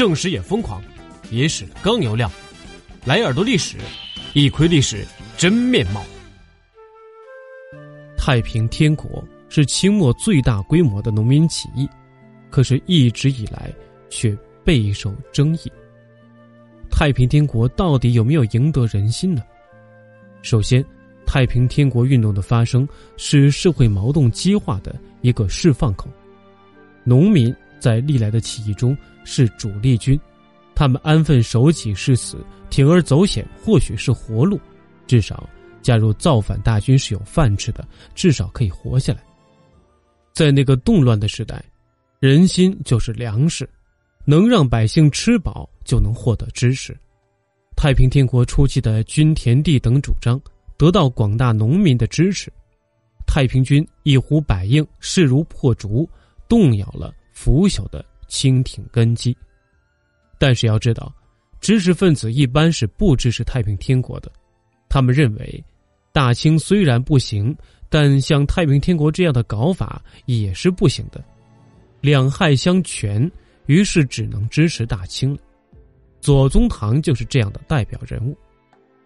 正史也疯狂，野史更有料。来耳朵历史，一窥历史真面貌。太平天国是清末最大规模的农民起义，可是一直以来却备受争议。太平天国到底有没有赢得人心呢？首先，太平天国运动的发生是社会矛盾激化的一个释放口。农民在历来的起义中是主力军，他们安分守己是死，铤而走险或许是活路，至少加入造反大军是有饭吃的，至少可以活下来。在那个动乱的时代，人心就是粮食，能让百姓吃饱，就能获得知识。太平天国初期的均田地等主张得到广大农民的支持，太平军一呼百应，势如破竹。动摇了腐朽的清廷根基，但是要知道，知识分子一般是不支持太平天国的。他们认为，大清虽然不行，但像太平天国这样的搞法也是不行的，两害相权，于是只能支持大清了。左宗棠就是这样的代表人物。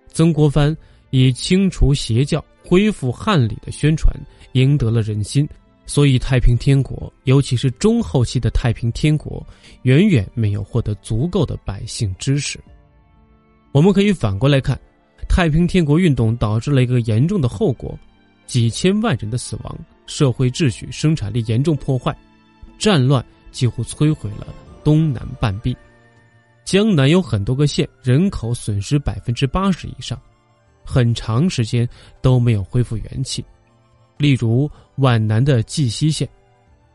曾国藩以清除邪教、恢复汉礼的宣传，赢得了人心。所以，太平天国，尤其是中后期的太平天国，远远没有获得足够的百姓支持。我们可以反过来看，太平天国运动导致了一个严重的后果：几千万人的死亡，社会秩序、生产力严重破坏，战乱几乎摧毁了东南半壁。江南有很多个县，人口损失百分之八十以上，很长时间都没有恢复元气。例如皖南的绩溪县，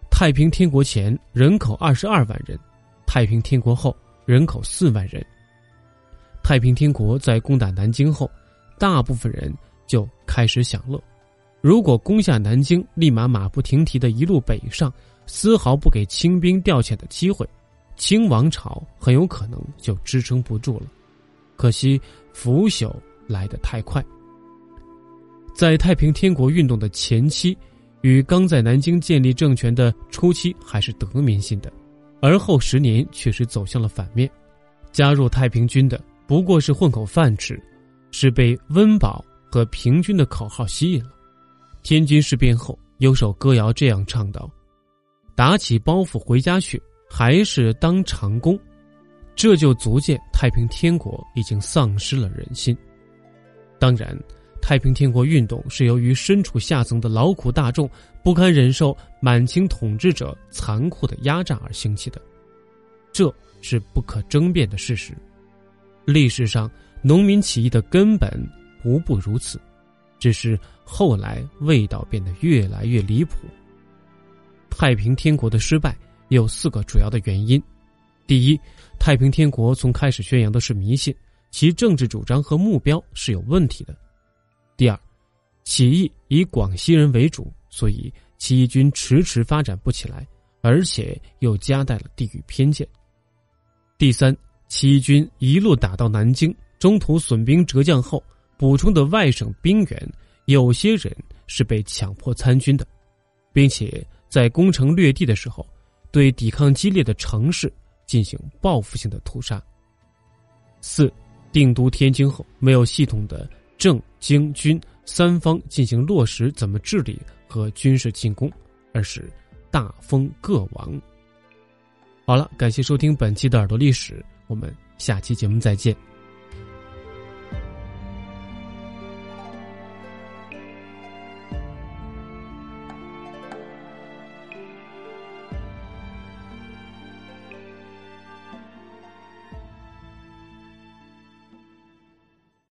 太平天国前人口二十二万人，太平天国后人口四万人。太平天国在攻打南京后，大部分人就开始享乐。如果攻下南京，立马马不停蹄的一路北上，丝毫不给清兵调遣的机会，清王朝很有可能就支撑不住了。可惜腐朽来得太快。在太平天国运动的前期，与刚在南京建立政权的初期还是得民心的，而后十年却是走向了反面。加入太平军的不过是混口饭吃，是被温饱和平均的口号吸引了。天津事变后，有首歌谣这样唱道：“打起包袱回家去，还是当长工。”这就足见太平天国已经丧失了人心。当然。太平天国运动是由于身处下层的劳苦大众不堪忍受满清统治者残酷的压榨而兴起的，这是不可争辩的事实。历史上农民起义的根本无不如此，只是后来味道变得越来越离谱。太平天国的失败有四个主要的原因：第一，太平天国从开始宣扬的是迷信，其政治主张和目标是有问题的。第二，起义以广西人为主，所以起义军迟迟发展不起来，而且又夹带了地域偏见。第三，起义军一路打到南京，中途损兵折将后，补充的外省兵员有些人是被强迫参军的，并且在攻城略地的时候，对抵抗激烈的城市进行报复性的屠杀。四，定都天津后，没有系统的。政经军三方进行落实怎么治理和军事进攻，而是大封各王。好了，感谢收听本期的耳朵历史，我们下期节目再见。